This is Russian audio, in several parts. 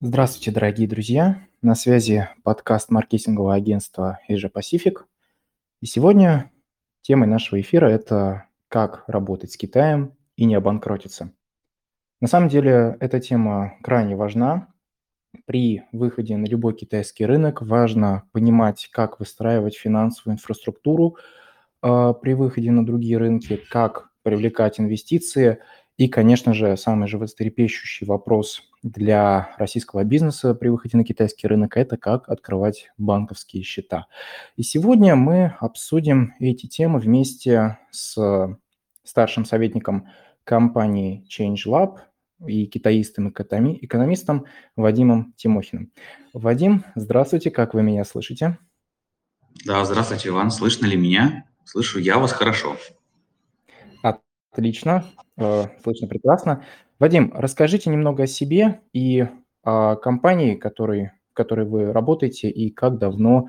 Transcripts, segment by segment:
Здравствуйте, дорогие друзья! На связи подкаст маркетингового агентства Asia Pacific. И сегодня темой нашего эфира – это как работать с Китаем и не обанкротиться. На самом деле эта тема крайне важна. При выходе на любой китайский рынок важно понимать, как выстраивать финансовую инфраструктуру э, при выходе на другие рынки, как привлекать инвестиции – и, конечно же, самый животрепещущий вопрос для российского бизнеса при выходе на китайский рынок – это как открывать банковские счета. И сегодня мы обсудим эти темы вместе с старшим советником компании ChangeLab и китаистом-экономистом Вадимом Тимохиным. Вадим, здравствуйте, как вы меня слышите? Да, здравствуйте, Иван. Слышно ли меня? Слышу я вас хорошо. Отлично, э, слышно прекрасно. Вадим, расскажите немного о себе и о компании, который, в которой вы работаете, и как давно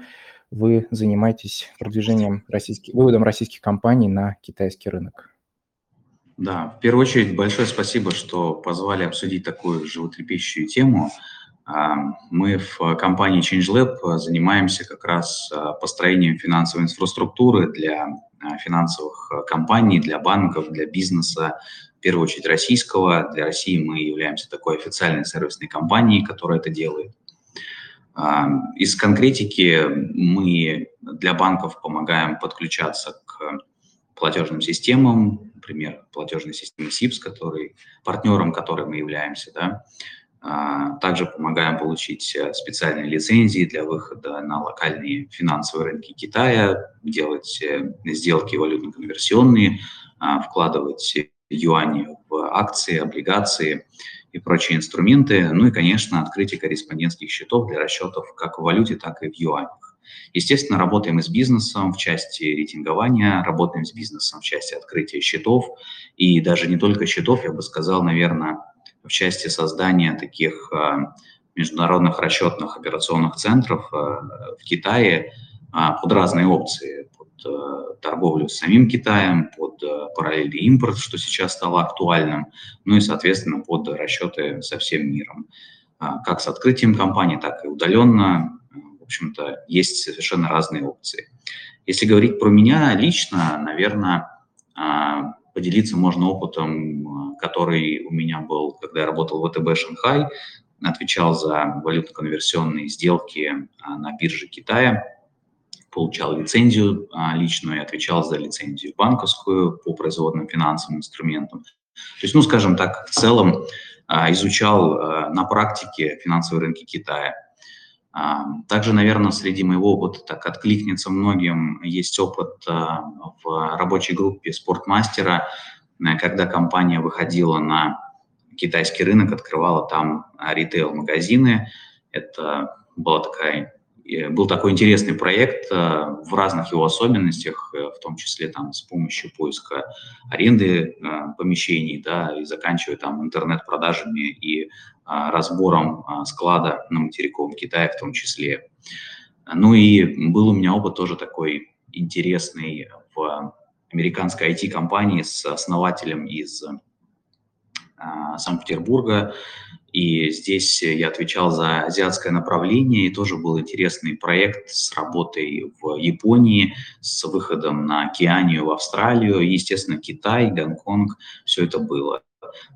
вы занимаетесь продвижением российских, выводом российских компаний на китайский рынок. Да, в первую очередь большое спасибо, что позвали обсудить такую животрепещущую тему. А, мы в компании ChangeLab занимаемся как раз а, построением финансовой инфраструктуры для финансовых компаний, для банков, для бизнеса, в первую очередь российского. Для России мы являемся такой официальной сервисной компанией, которая это делает. Из конкретики мы для банков помогаем подключаться к платежным системам, например, платежной системы СИПС, который, партнером которой мы являемся, да, а, также помогаем получить э, специальные лицензии для выхода на локальные финансовые рынки Китая, делать э, сделки валютно-конверсионные, а, вкладывать юани в акции, облигации и прочие инструменты. Ну и, конечно, открытие корреспондентских счетов для расчетов как в валюте, так и в юанях. Естественно, работаем и с бизнесом в части рейтингования, работаем с бизнесом в части открытия счетов. И даже не только счетов, я бы сказал, наверное, в части создания таких а, международных расчетных операционных центров а, в Китае а, под разные опции, под торговлю с самим Китаем, под параллельный импорт, что сейчас стало актуальным, ну и, соответственно, под расчеты со всем миром. Как с открытием компании, так и удаленно, в общем-то, есть совершенно разные опции. Если говорить про меня лично, наверное, Поделиться можно опытом, э, который у меня был, когда я работал в ВТБ Шанхай, отвечал за валютно-конверсионные сделки э, на бирже Китая, получал лицензию э, личную и отвечал за лицензию банковскую по производным финансовым инструментам. То есть, ну, скажем так, в целом изучал на практике финансовые рынки Китая – также, наверное, среди моего опыта так откликнется многим. Есть опыт в рабочей группе спортмастера, э, когда компания выходила на китайский рынок, открывала там ритейл-магазины. Это была такая, э, был такой интересный проект э, в разных его особенностях, в том числе там с помощью поиска аренды помещений, да, и заканчивая там интернет-продажами и разбором а, склада на материковом Китае в том числе. Ну и был у меня опыт тоже такой интересный в американской IT-компании с основателем из а, Санкт-Петербурга. И здесь я отвечал за азиатское направление, и тоже был интересный проект с работой в Японии, с выходом на Океанию в Австралию, естественно, Китай, Гонконг, все это было.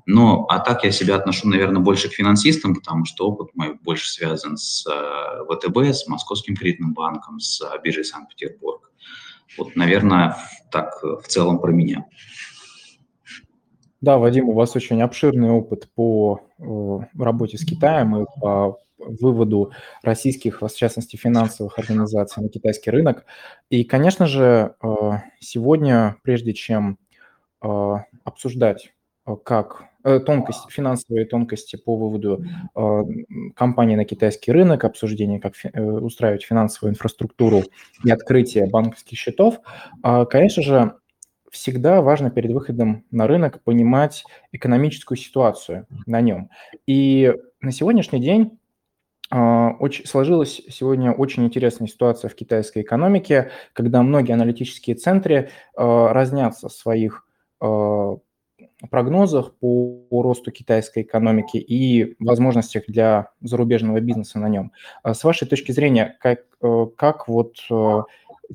Но, а так я себя отношу, наверное, больше к финансистам, потому что опыт мой больше связан с э, ВТБ, с Московским кредитным банком, с биржей Санкт-Петербург. Вот, наверное, так э, в целом про меня. Да, Вадим, у вас очень обширный опыт по э, работе с Китаем и по выводу российских, в частности, финансовых организаций на китайский рынок. И, конечно же, сегодня, прежде чем обсуждать Э, как? Э, тонкости, финансовые тонкости по выводу э, компании на китайский рынок, обсуждение, как фи, устраивать финансовую инфраструктуру и открытие банковских счетов, а, конечно же, всегда важно перед выходом на рынок понимать экономическую ситуацию на нем. И на сегодняшний день очень, сложилась сегодня очень интересная ситуация в китайской экономике, когда многие аналитические центры разнятся в своих прогнозах по, по росту китайской экономики и возможностях для зарубежного бизнеса на нем. А с вашей точки зрения, как, э, как вот э,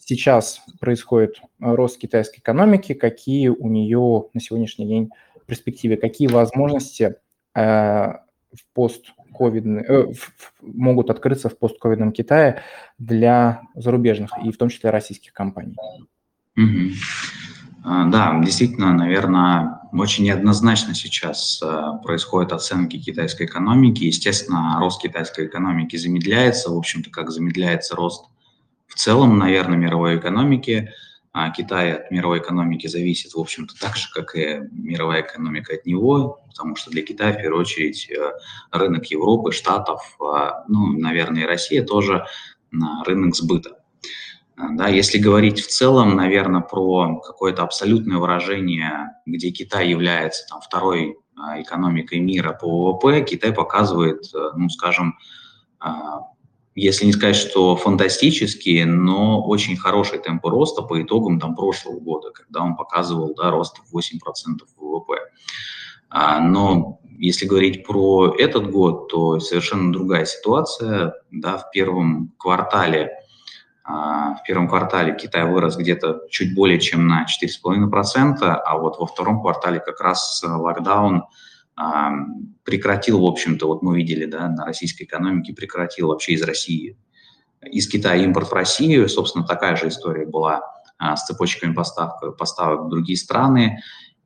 сейчас происходит рост китайской экономики, какие у нее на сегодняшний день перспективы, какие возможности э, в э, могут открыться в постковидном Китае для зарубежных и в том числе российских компаний? Mm-hmm. Да, действительно, наверное, очень неоднозначно сейчас э, происходят оценки китайской экономики. Естественно, рост китайской экономики замедляется, в общем-то, как замедляется рост в целом, наверное, мировой экономики. А Китай от мировой экономики зависит, в общем-то, так же, как и мировая экономика от него, потому что для Китая, в первую очередь, э, рынок Европы, Штатов, а, ну, наверное, и Россия тоже рынок сбыта. Да, если говорить в целом, наверное, про какое-то абсолютное выражение, где Китай является там, второй а, экономикой мира по ВВП, Китай показывает, э, ну, скажем, а, если не сказать, что фантастические, но очень хорошие темпы роста по итогам там, прошлого года, когда он показывал да, рост в 8% ВВП. А, но если говорить про этот год, то совершенно другая ситуация. Да, в первом квартале в первом квартале Китай вырос где-то чуть более чем на 4,5%, а вот во втором квартале как раз локдаун а, прекратил, в общем-то, вот мы видели, да, на российской экономике прекратил вообще из России, из Китая импорт в Россию, собственно, такая же история была а, с цепочками поставок, поставок в другие страны,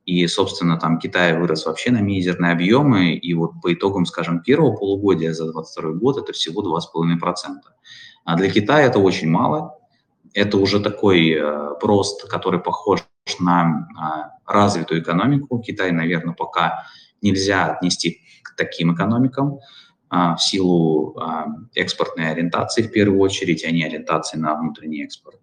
и, собственно, там Китай вырос вообще на мизерные объемы, и вот по итогам, скажем, первого полугодия за 2022 год это всего 2,5%. А для Китая это очень мало. Это уже такой э, рост, который похож на э, развитую экономику. Китай, наверное, пока нельзя отнести к таким экономикам э, в силу э, экспортной ориентации в первую очередь, а не ориентации на внутренний экспорт.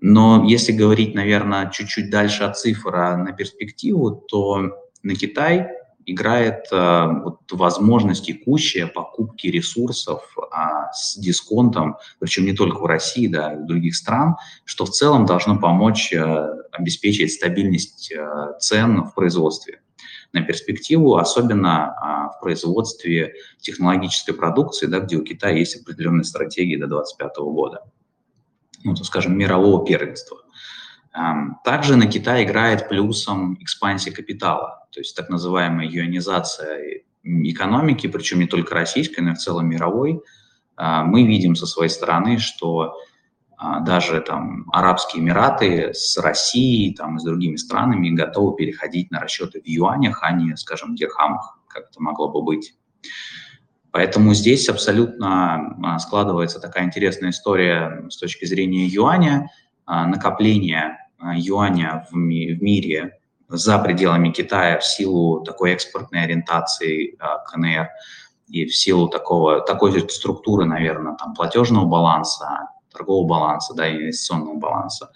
Но если говорить, наверное, чуть-чуть дальше от цифр, а на перспективу, то на Китай играет э, вот, возможность текущая покупки ресурсов а, с дисконтом, причем не только в России, да, и в других стран, что в целом должно помочь э, обеспечить стабильность э, цен в производстве на перспективу, особенно а, в производстве технологической продукции, да, где у Китая есть определенные стратегии до 2025 года, ну, то, скажем, мирового первенства. Также на Китай играет плюсом экспансия капитала, то есть так называемая юанизация экономики, причем не только российской, но и в целом мировой. А, мы видим со своей стороны, что а, даже там Арабские Эмираты с Россией там, и с другими странами готовы переходить на расчеты в юанях, а не, скажем, дирхамах, как это могло бы быть. Поэтому здесь абсолютно а, складывается такая интересная история с точки зрения юаня, накопление юаня в, ми в мире за пределами Китая в силу такой экспортной ориентации КНР и в силу такого, такой структуры, наверное, там, платежного баланса, торгового баланса, да, инвестиционного баланса.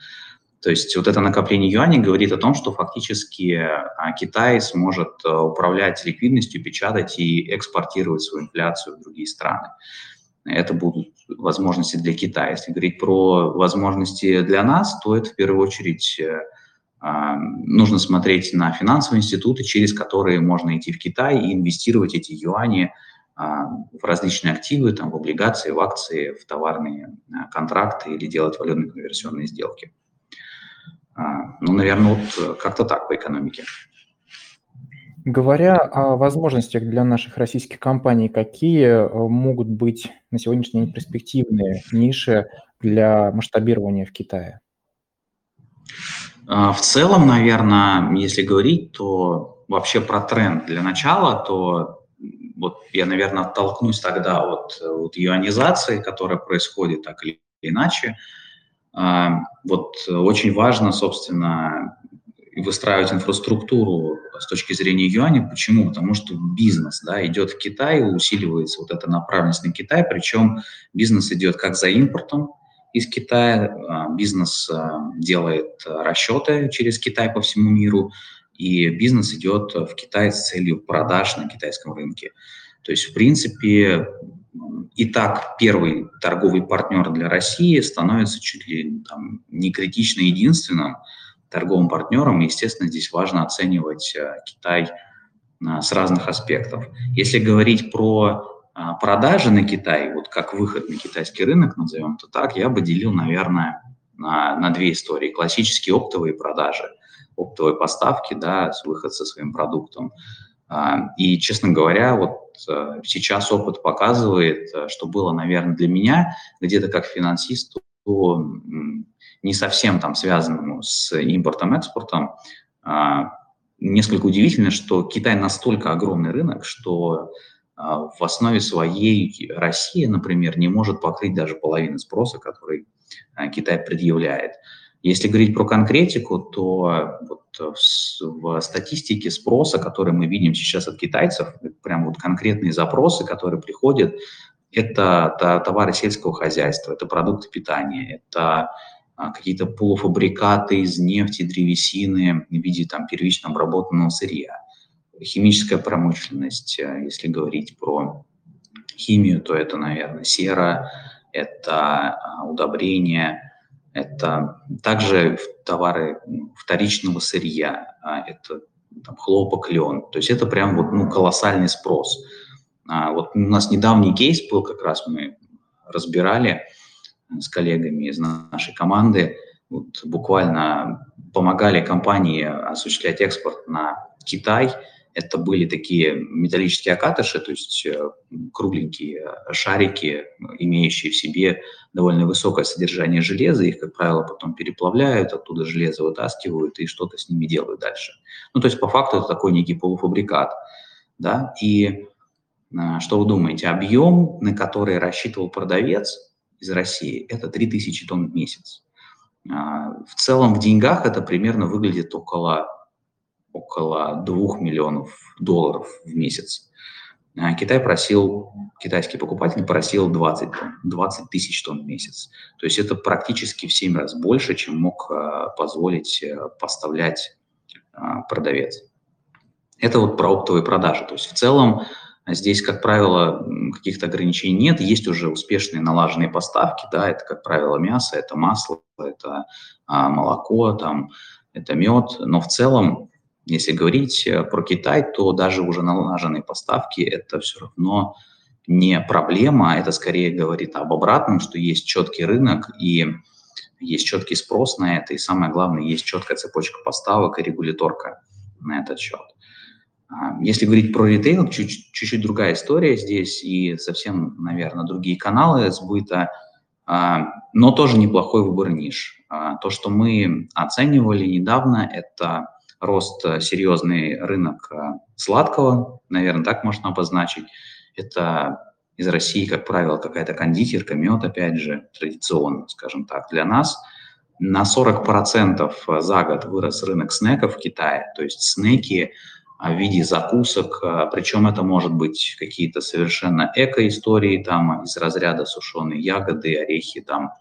То есть вот это накопление юаней говорит о том, что фактически а, Китай сможет управлять ликвидностью, печатать и экспортировать свою инфляцию в другие страны. Это будут возможности для Китая. Если говорить про возможности для нас, то это в первую очередь э, а, нужно смотреть на финансовые институты, через которые можно идти в Китай и инвестировать эти юани а, в различные активы, там, в облигации, в акции, в товарные а, контракты или делать валютные конверсионные сделки. Ну, наверное, вот как-то так по экономике. Говоря о возможностях для наших российских компаний, какие могут быть на сегодняшний день перспективные ниши для масштабирования в Китае? В целом, наверное, если говорить, то вообще про тренд для начала, то вот я, наверное, оттолкнусь тогда от, от юанизации, которая происходит так или иначе. А, вот очень важно, собственно, выстраивать инфраструктуру с точки зрения юаня. Почему? Потому что бизнес да, идет в Китай, усиливается вот эта направленность на Китай, причем бизнес идет как за импортом из Китая, а, бизнес а, делает расчеты через Китай по всему миру, и бизнес идет в Китай с целью продаж на китайском рынке. То есть, в принципе, и так первый торговый партнер для России становится чуть ли там, не критично единственным, торговым партнером. естественно, здесь важно оценивать Китай с разных аспектов. Если говорить про продажи на Китай, вот как выход на китайский рынок, назовем это так, я бы делил, наверное, на, на две истории. Классические оптовые продажи, оптовые поставки, да, выход со своим продуктом. И, честно говоря, вот э, сейчас опыт показывает, э, что было, наверное, для меня где-то как финансисту не совсем там связанному с импортом-экспортом, а, несколько удивительно, что Китай настолько огромный рынок, что а, в основе своей Россия, например, не может покрыть даже половину спроса, который Китай предъявляет. Если говорить про конкретику, то вот в статистике спроса, который мы видим сейчас от китайцев, прям вот конкретные запросы, которые приходят, это товары сельского хозяйства, это продукты питания, это а, какие-то полуфабрикаты из нефти, древесины в виде там первично обработанного сырья, химическая промышленность, э, если говорить про химию, то это, наверное, сера, это а, удобрения, это также товары вторичного сырья, а, это там, хлопок, лен. То есть это прям вот ну, колоссальный спрос. А вот у нас недавний кейс был, как раз мы разбирали с коллегами из нашей команды, вот буквально помогали компании осуществлять экспорт на Китай – это были такие металлические окатыши, то есть э, кругленькие шарики, имеющие в себе довольно высокое содержание железа. Их, как правило, потом переплавляют, оттуда железо вытаскивают и что-то с ними делают дальше. Ну, то есть по факту это такой некий полуфабрикат. Да? И э, что вы думаете? Объем, на который рассчитывал продавец из России, это 3000 тонн в месяц. А, в целом в деньгах это примерно выглядит около около 2 миллионов долларов в месяц. А Китай просил, китайский покупатель просил 20 тонн, 20 тысяч тонн в месяц. То есть это практически в 7 раз больше, чем мог а, позволить э, поставлять а, продавец. Это вот про оптовые продажи. То есть в целом здесь, как правило, каких-то ограничений нет. Есть уже успешные налаженные поставки. Да, это, как правило, мясо, это масло, это молоко, там, это мед. Но в целом если говорить э, про Китай, то даже уже налаженные поставки – это все равно не проблема, это скорее говорит об обратном, что есть четкий рынок и есть четкий спрос на это, и самое главное, есть четкая цепочка поставок и регуляторка на этот счет. Если говорить про ритейл, чуть-чуть другая история здесь и совсем, наверное, другие каналы сбыта, а, но тоже неплохой выбор ниш. А, то, что мы оценивали недавно, это рост э, серьезный рынок э, сладкого, наверное, так можно обозначить. Это из России, как правило, какая-то кондитерка, мед, опять же, традиционно, скажем так, для нас. На 40% э, за год вырос рынок снеков в Китае, то есть снеки в виде закусок, причем это может быть какие-то совершенно эко-истории, там из разряда сушеные ягоды, орехи, там,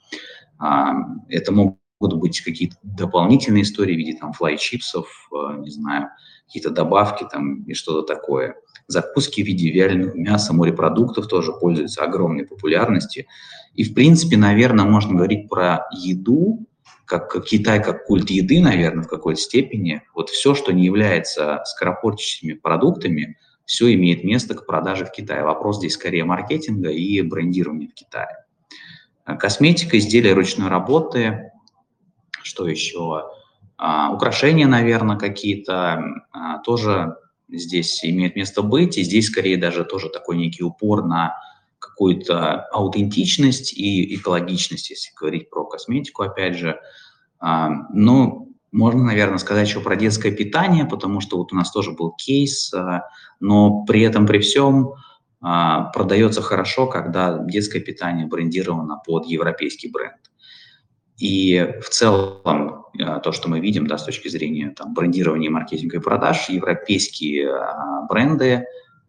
это могут быть какие-то дополнительные истории в виде там флай-чипсов, не знаю, какие-то добавки там и что-то такое. Закуски в виде вяленого мяса, морепродуктов тоже пользуются огромной популярностью. И, в принципе, наверное, можно говорить про еду, как Китай, как культ еды, наверное, в какой-то степени. Вот все, что не является скоропортящими продуктами, все имеет место к продаже в Китае. Вопрос здесь скорее маркетинга и брендирования в Китае. Косметика, изделия ручной работы, что еще? А, украшения, наверное, какие-то а, тоже здесь имеют место быть, и здесь скорее даже тоже такой некий упор на какую-то аутентичность и экологичность, если говорить про косметику, опять же. А, но можно, наверное, сказать еще про детское питание, потому что вот у нас тоже был кейс, а, но при этом, при всем, а, продается хорошо, когда детское питание брендировано под европейский бренд. И в целом то, что мы видим да, с точки зрения там, брендирования, маркетинга и продаж, европейские бренды,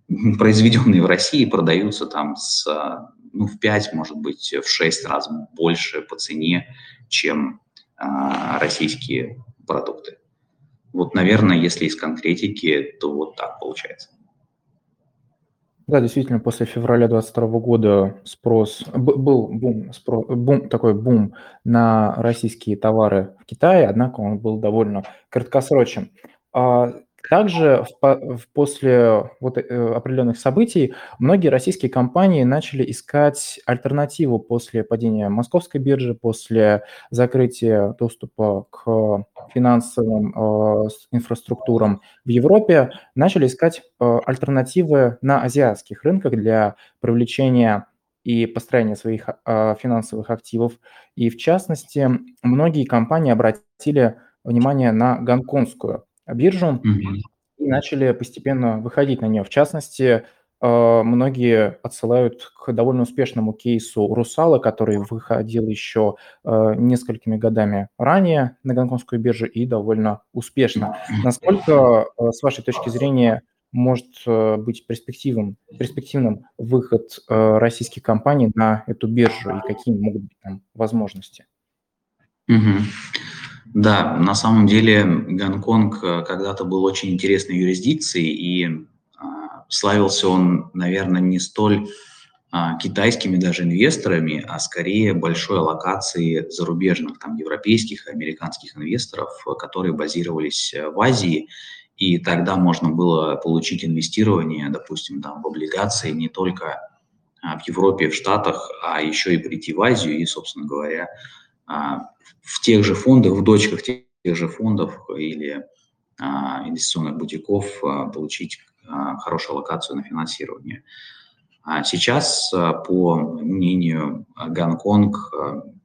произведенные в России, продаются там с, ну, в 5, может быть, в 6 раз больше по цене, чем а, российские продукты. Вот, наверное, если из конкретики, то вот так получается. Да, действительно, после февраля 2022 года спрос был бум, спро, бум, такой бум на российские товары в Китае, однако он был довольно краткосрочен. А также в, в, после вот, э, определенных событий многие российские компании начали искать альтернативу после падения московской биржи, после закрытия доступа к финансовым э, инфраструктурам в Европе, начали искать э, альтернативы на азиатских рынках для привлечения и построения своих э, финансовых активов. И в частности, многие компании обратили внимание на гонконгскую биржу mm-hmm. и начали постепенно выходить на нее. В частности, э, многие отсылают к довольно успешному кейсу Русала, который выходил еще э, несколькими годами ранее на гонконгскую биржу и довольно успешно. Насколько, э, с вашей точки зрения, может быть перспективным, перспективным выход российских компаний на эту биржу и какие могут быть там возможности? Угу. Да, на самом деле Гонконг э, когда-то был очень интересной юрисдикцией, и а, славился он, наверное, не столь а, китайскими даже инвесторами, а скорее большой локацией зарубежных, там, европейских американских инвесторов, которые базировались э, в Азии, и тогда можно было получить инвестирование, допустим, там, в облигации не только а, в Европе, в Штатах, а еще и прийти в Азию и, собственно говоря, а, в тех же фондах, в дочках тех, тех же фондов или а, инвестиционных бутиков а, получить хорошую локацию на финансирование. А сейчас, по мнению Гонконг,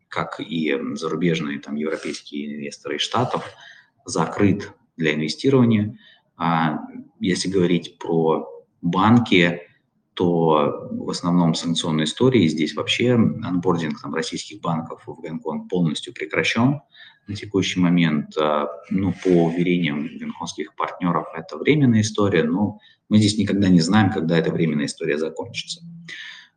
как и зарубежные там, европейские инвесторы из Штатов, закрыт для инвестирования. Если говорить про банки, то в основном санкционной истории здесь вообще анбординг там, российских банков в Гонконг полностью прекращен на текущий момент. А, ну, по уверениям гонконгских партнеров, это временная история, но мы здесь никогда не знаем, когда эта временная история закончится.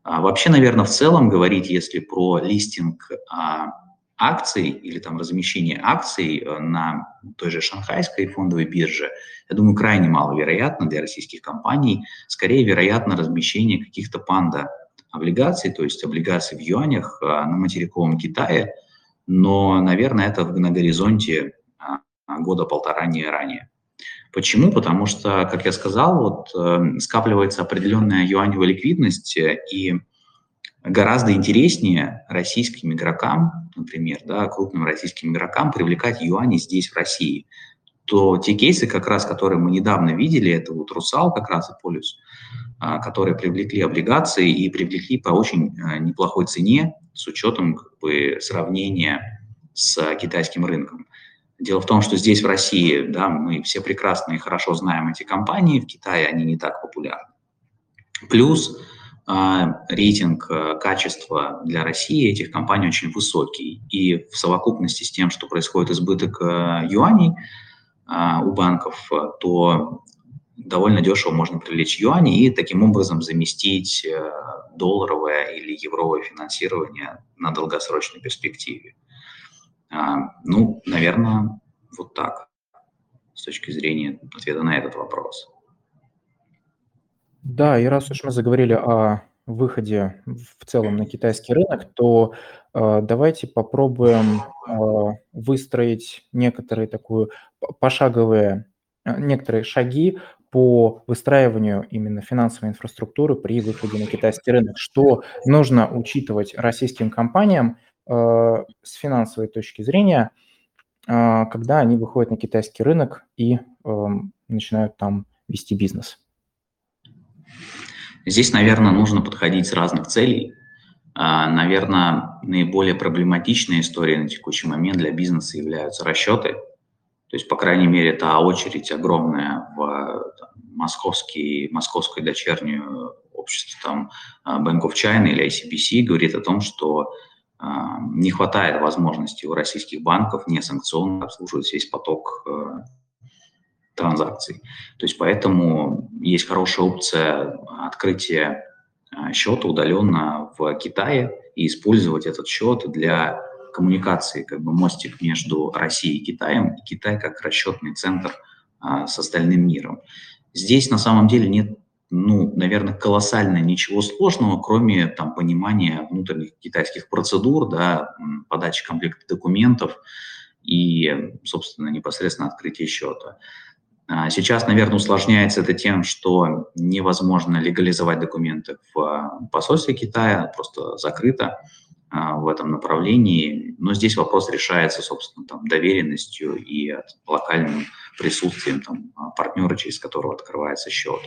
А вообще, наверное, в целом говорить, если про листинг а, акций или там размещение акций э, на той же шанхайской фондовой бирже, я думаю, крайне маловероятно для российских компаний. Скорее, вероятно, размещение каких-то панда облигаций, то есть облигаций в юанях э, на материковом Китае, но, наверное, это на горизонте а, года полтора не ранее. Почему? Потому что, как я сказал, вот э, скапливается определенная юаневая ликвидность, и гораздо интереснее российским игрокам, например, да, крупным российским игрокам привлекать юани здесь, в России. То те кейсы, как раз, которые мы недавно видели, это вот Русал как раз и Полюс, а, которые привлекли облигации и привлекли по очень а, неплохой цене с учетом как бы, сравнения с китайским рынком. Дело в том, что здесь, в России, да, мы все прекрасно и хорошо знаем эти компании, в Китае они не так популярны. Плюс рейтинг э, качества для России этих компаний очень высокий. И в совокупности с тем, что происходит избыток э, юаней а, у банков, то довольно дешево можно привлечь юани и таким образом заместить э, долларовое или евровое финансирование на долгосрочной перспективе. А, ну, наверное, вот так с точки зрения ответа на этот вопрос. Да, и раз уж мы заговорили о выходе в целом на китайский рынок, то э, давайте попробуем э, выстроить некоторые такую пошаговые, э, некоторые шаги по выстраиванию именно финансовой инфраструктуры при выходе на китайский рынок. Что нужно учитывать российским компаниям э, с финансовой точки зрения, э, когда они выходят на китайский рынок и э, начинают там вести бизнес? Здесь, наверное, нужно подходить с разных целей. А, наверное, наиболее проблематичная история на текущий момент для бизнеса являются расчеты. То есть, по крайней мере, та очередь огромная в там, московский, московскую дочернюю общество там, а, Bank of China или ICBC говорит о том, что э, не хватает возможности у российских банков не санкционно обслуживать весь поток э, транзакций. То есть поэтому есть хорошая опция открытия а, счета удаленно в Китае и использовать этот счет для коммуникации, как бы мостик между Россией и Китаем, и Китай как расчетный центр а, с остальным миром. Здесь на самом деле нет ну, наверное, колоссально ничего сложного, кроме там понимания внутренних китайских процедур, да, подачи комплекта документов и, собственно, непосредственно открытия счета. А сейчас, наверное, усложняется это тем, что невозможно легализовать документы в а, посольстве Китая, просто закрыто а, в этом направлении. Но здесь вопрос решается, собственно, там, доверенностью и локальным присутствием там, партнера, через которого открывается счет.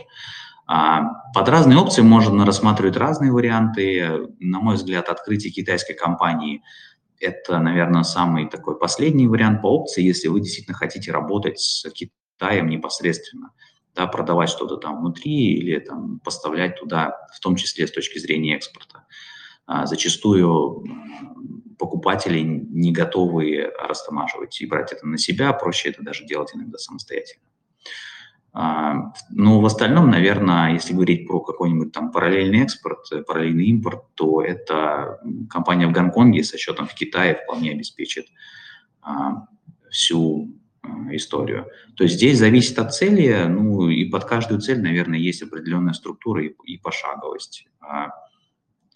Под разные опции можно рассматривать разные варианты. На мой взгляд, открытие китайской компании – это, наверное, самый такой последний вариант по опции, если вы действительно хотите работать с Китаем непосредственно, да, продавать что-то там внутри или там, поставлять туда, в том числе с точки зрения экспорта. А, зачастую покупатели не готовы растамаживать и брать это на себя, проще это даже делать иногда самостоятельно. А, ну, в остальном, наверное, если говорить про какой-нибудь там параллельный экспорт, э, параллельный импорт, то это компания в Гонконге со счетом в Китае вполне обеспечит а, всю историю. То есть здесь зависит от цели, ну и под каждую цель, наверное, есть определенная структура и, и пошаговость.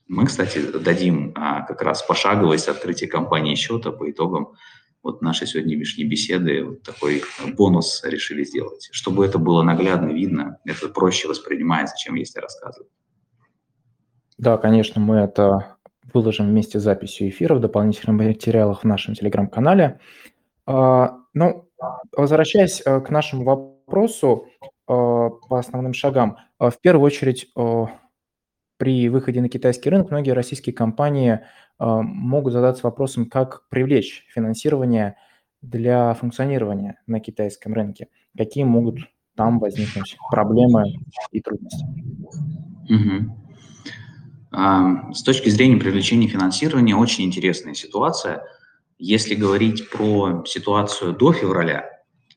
Мы, кстати, дадим как раз пошаговость открытия компании счета по итогам вот нашей сегодняшней беседы вот такой бонус решили сделать. Чтобы это было наглядно видно, это проще воспринимается, чем если рассказывать. Да, конечно, мы это выложим вместе с записью эфира в дополнительных материалах в нашем телеграм-канале. А, ну, возвращаясь э, к нашему вопросу э, по основным шагам, э, в первую очередь при выходе на китайский рынок многие российские компании могут задаться вопросом, как привлечь финансирование для функционирования на китайском рынке. Какие могут там возникнуть проблемы и трудности? Угу. С точки зрения привлечения финансирования очень интересная ситуация. Если говорить про ситуацию до февраля,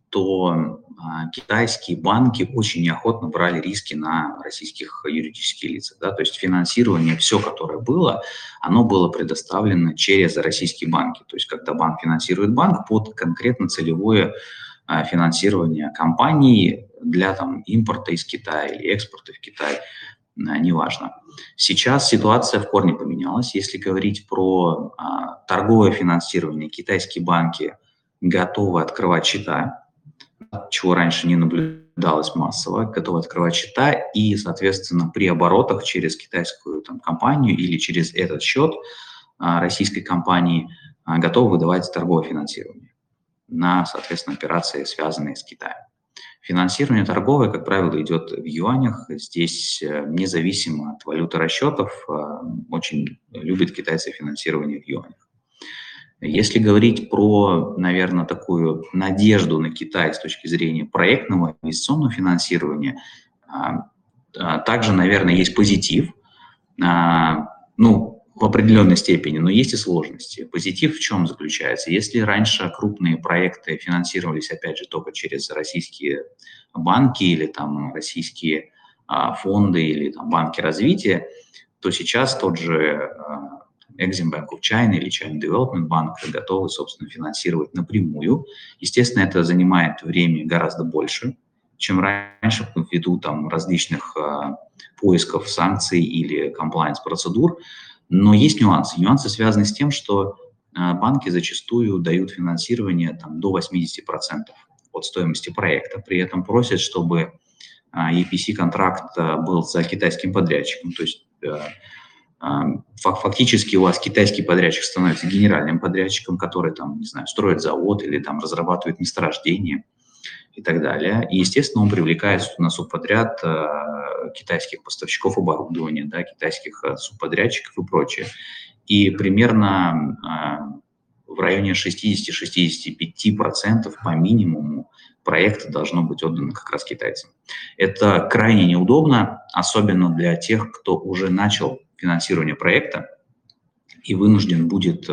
то а, китайские банки очень неохотно брали риски на российских юридических лицах. Да? То есть финансирование, все, которое было, оно было предоставлено через российские банки. То есть когда банк финансирует банк под конкретно целевое а, финансирование компании для там, импорта из Китая или экспорта в Китай, неважно. Сейчас ситуация в корне поменялась. Если говорить про а, торговое финансирование, китайские банки готовы открывать счета чего раньше не наблюдалось массово, готовы открывать счета и, соответственно, при оборотах через китайскую там, компанию или через этот счет а, российской компании а, готовы выдавать торговое финансирование на, соответственно, операции, связанные с Китаем. Финансирование торговое, как правило, идет в юанях. Здесь э, независимо от валюты расчетов, э, очень любят китайцы финансирование в юанях. Если говорить про, наверное, такую надежду на Китай с точки зрения проектного инвестиционного финансирования, а, также, наверное, есть позитив, ну, в определенной степени, но есть и сложности. Позитив в чем заключается? Если раньше крупные проекты финансировались, опять же, только через российские банки или там российские фонды или там банки развития, то сейчас тот же Exim Bank of China или China Development Bank готовы, собственно, финансировать напрямую. Естественно, это занимает время гораздо больше, чем раньше, ввиду там различных э, поисков санкций или комплайнс-процедур. Но есть нюансы. Нюансы связаны с тем, что э, банки зачастую дают финансирование там, до 80% от стоимости проекта. При этом просят, чтобы э, EPC-контракт был за китайским подрядчиком. То есть фактически у вас китайский подрядчик становится генеральным подрядчиком, который там, не знаю, строит завод или там разрабатывает месторождение и так далее. И, естественно, он привлекает на субподряд э, китайских поставщиков оборудования, да, китайских э, субподрядчиков и прочее. И примерно э, в районе 60-65% по минимуму проекта должно быть отдано как раз китайцам. Это крайне неудобно, особенно для тех, кто уже начал финансирования проекта и вынужден будет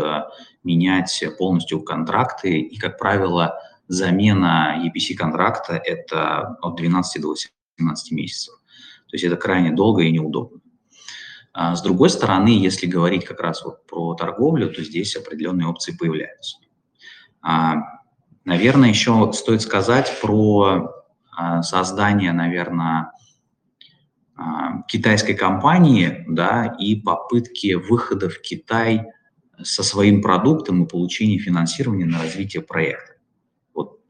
менять полностью контракты. И, как правило, замена EPC-контракта – это от 12 до 18 месяцев. То есть это крайне долго и неудобно. А с другой стороны, если говорить как раз вот про торговлю, то здесь определенные опции появляются. А, наверное, еще стоит сказать про а, создание, наверное, китайской компании, да, и попытки выхода в Китай со своим продуктом и получения финансирования на развитие проекта.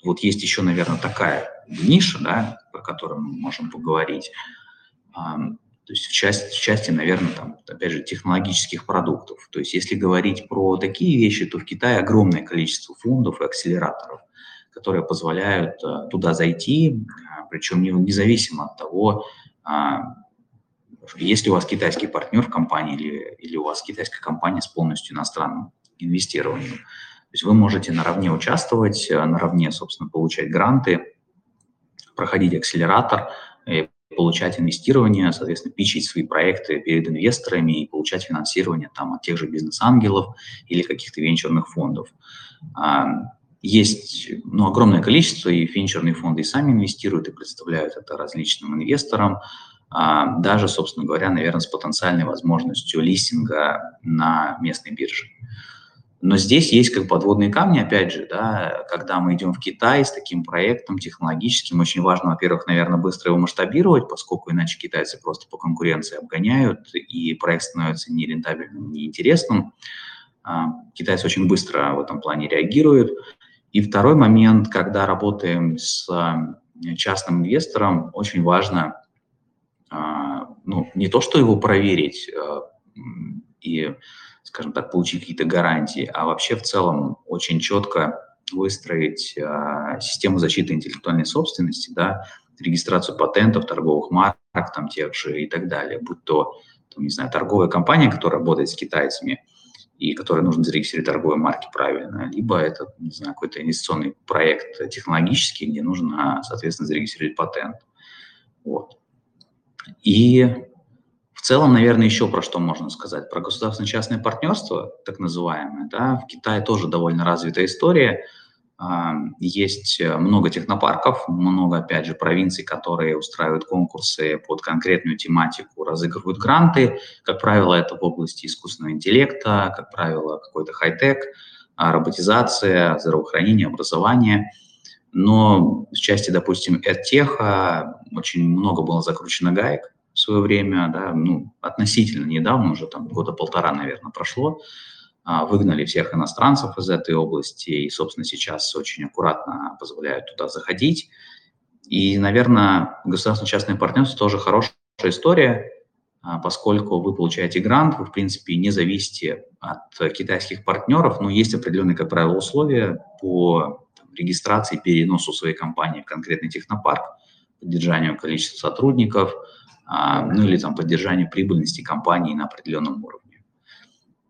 Вот, есть еще, наверное, такая ниша, да, про которую мы можем поговорить. То есть в части, в части, наверное, там, опять же, технологических продуктов. То есть если говорить про такие вещи, то в Китае огромное количество фондов и акселераторов, которые позволяют э, туда зайти, причем независимо от того, а, есть ли у вас китайский партнер в компании или, или у вас китайская компания с полностью иностранным инвестированием. То есть вы можете наравне участвовать, э, наравне, собственно, получать гранты, проходить акселератор, получать инвестирование, соответственно, пичить свои проекты перед инвесторами и получать финансирование там от тех же бизнес-ангелов или каких-то венчурных фондов. А, есть ну, огромное количество, и венчурные фонды и сами инвестируют, и представляют это различным инвесторам, а, даже, собственно говоря, наверное, с потенциальной возможностью листинга на местной бирже. Но здесь есть как подводные камни, опять же, да, когда мы идем в Китай с таким проектом технологическим, очень важно, во-первых, наверное, быстро его масштабировать, поскольку иначе китайцы просто по конкуренции обгоняют, и проект становится нерентабельным, неинтересным. А, китайцы очень быстро в этом плане реагируют. И второй момент, когда работаем с частным инвестором, очень важно а, ну, не то, что его проверить а, и, скажем так, получить какие-то гарантии, а вообще в целом очень четко выстроить а, систему защиты интеллектуальной собственности, да, регистрацию патентов, торговых марок, там тех же и так далее, будь то, там, не знаю, торговая компания, которая работает с китайцами, и которой нужно зарегистрировать торговые марки правильно, либо это, не знаю, какой-то инвестиционный проект технологический, где нужно, соответственно, зарегистрировать патент. Вот. И в целом, наверное, еще про что можно сказать. Про государственно-частное партнерство, так называемое. Да, в Китае тоже довольно развитая история. А, есть много технопарков, много, опять же, провинций, которые устраивают конкурсы под конкретную тематику, разыгрывают гранты. Как правило, это в области искусственного интеллекта, как правило, какой-то хай-тек, а, роботизация, здравоохранение, образование – но в части, допустим, EdTech очень много было закручено гаек в свое время, да, ну, относительно недавно, уже там года полтора, наверное, прошло, а, выгнали всех иностранцев из этой области и, собственно, сейчас очень аккуратно позволяют туда заходить. И, наверное, государственно-частное партнерство тоже хорошая история, а, поскольку вы получаете грант, вы, в принципе, не зависите от китайских партнеров, но есть определенные, как правило, условия по регистрации, переносу своей компании в конкретный технопарк, поддержанию количества сотрудников, ну или там поддержанию прибыльности компании на определенном уровне.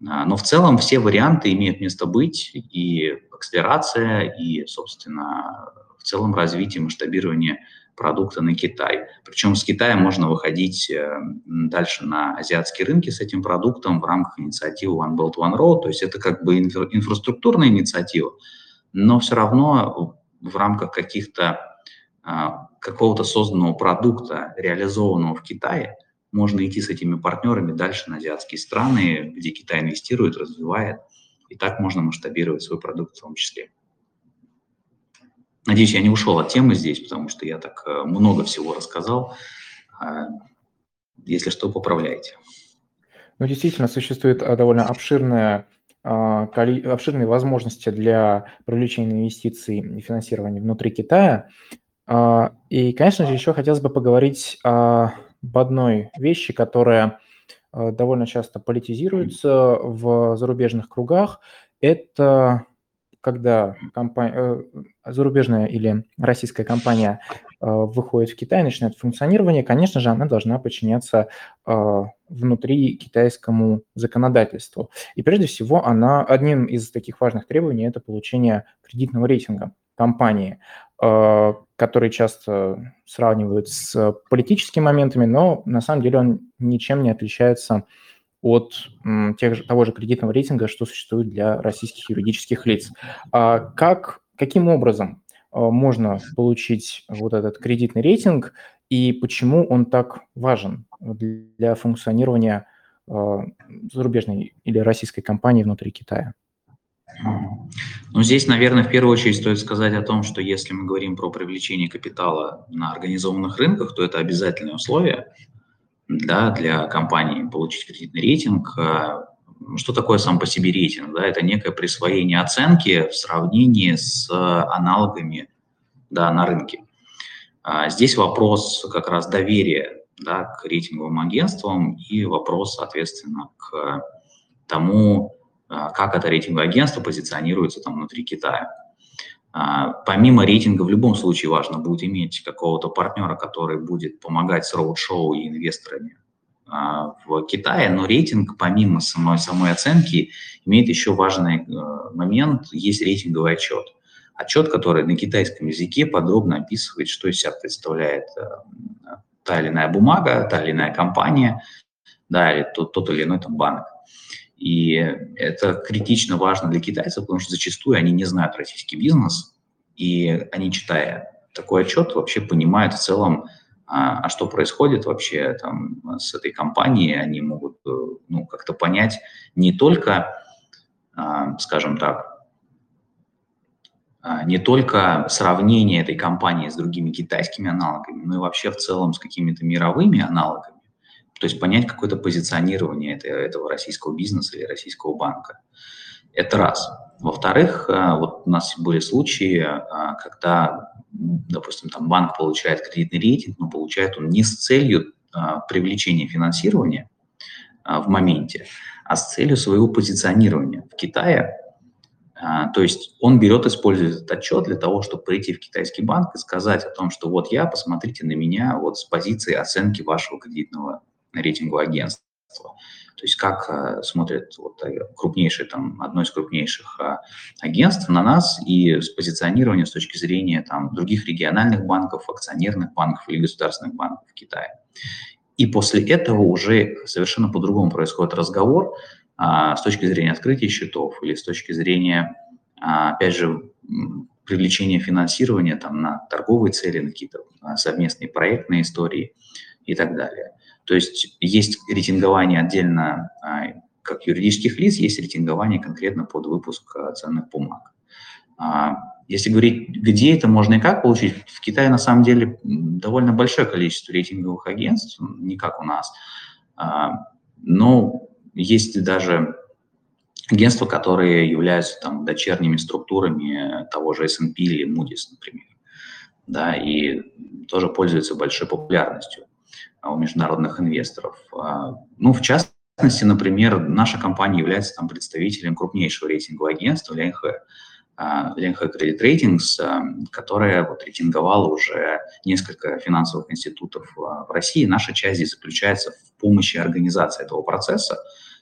А, но в целом все варианты имеют место быть, и акселерация, и, собственно, в целом развитие, масштабирование продукта на Китай. Причем с Китая можно выходить э, дальше на азиатские рынки с этим продуктом в рамках инициативы One Belt One Road. То есть это как бы инфраструктурная инициатива, но все равно в рамках каких-то а, какого-то созданного продукта, реализованного в Китае, можно идти с этими партнерами дальше на азиатские страны, где Китай инвестирует, развивает, и так можно масштабировать свой продукт в том числе. Надеюсь, я не ушел от темы здесь, потому что я так э, много всего рассказал. А, если что, поправляйте. Ну, действительно, существует э, довольно обширная обширные возможности для привлечения инвестиций и финансирования внутри Китая. А, и, конечно же, еще хотелось бы поговорить об одной вещи, которая а, довольно часто политизируется в зарубежных кругах. Это когда компания, э, зарубежная или российская компания выходит в Китай, начинает функционирование, конечно же, она должна подчиняться внутри китайскому законодательству. И прежде всего, она одним из таких важных требований это получение кредитного рейтинга компании, который часто сравнивают с политическими моментами, но на самом деле он ничем не отличается от тех же, того же кредитного рейтинга, что существует для российских юридических лиц. А как, каким образом а, можно получить вот этот кредитный рейтинг и почему он так важен для функционирования а, зарубежной или российской компании внутри Китая? Ну, здесь, наверное, в первую очередь стоит сказать о том, что если мы говорим про привлечение капитала на организованных рынках, то это обязательное условие да, для компании получить кредитный рейтинг. А, что такое сам по себе рейтинг? Да? Это некое присвоение оценки в сравнении с аналогами да, на рынке. А здесь вопрос как раз доверия да, к рейтинговым агентствам и вопрос, соответственно, к тому, а, как это рейтинговое агентство позиционируется там внутри Китая. А, помимо рейтинга в любом случае важно будет иметь какого-то партнера, который будет помогать с роуд-шоу и инвесторами а, в Китае, но рейтинг помимо самой, самой оценки имеет еще важный э, момент, есть рейтинговый отчет. Отчет, который на китайском языке подробно описывает, что из себя представляет э, та или иная бумага, та или иная компания, да, или тот, тот или иной там банк. И это критично важно для китайцев, потому что зачастую они не знают российский бизнес, и они, читая такой отчет, вообще понимают в целом, а, а что происходит вообще там с этой компанией, они могут э, ну, как-то понять не только, а, скажем так, а, не только сравнение этой компании с другими китайскими аналогами, но и вообще в целом с какими-то мировыми аналогами. То есть понять какое-то позиционирование этого российского бизнеса или российского банка. Это раз. Во-вторых, а, вот у нас были случаи, а, когда, допустим, там банк получает кредитный рейтинг, но получает он не с целью привлечения финансирования в моменте, а с целью своего позиционирования. В Китае то есть он берет, использует этот отчет для того, чтобы прийти в китайский банк и сказать о том, что вот я, посмотрите на меня вот с позиции оценки вашего кредитного рейтингового агентства. То есть как а, смотрит вот, э, крупнейшее, там, одно из крупнейших а, агентств на нас и с позиционирования с точки зрения там, других региональных банков, акционерных банков или государственных банков в Китае. И после этого уже совершенно по-другому происходит разговор, а, с точки зрения открытия счетов или с точки зрения, а, опять же, привлечения финансирования там, на торговые цели, на какие-то а, совместные проектные истории и так далее. То есть есть рейтингование отдельно как юридических лиц, есть рейтингование конкретно под выпуск ценных бумаг. Если говорить, где это можно и как получить, в Китае на самом деле довольно большое количество рейтинговых агентств, не как у нас. Но есть даже агентства, которые являются там дочерними структурами того же S&P или Moody's, например, да, и тоже пользуются большой популярностью у международных инвесторов. А, ну, в частности, например, наша компания является там представителем крупнейшего рейтингового агентства Ленхэ, Ленхэ Credit Ratings, а, которая вот рейтинговала уже несколько финансовых институтов а, в России. Наша часть здесь заключается в помощи организации этого процесса,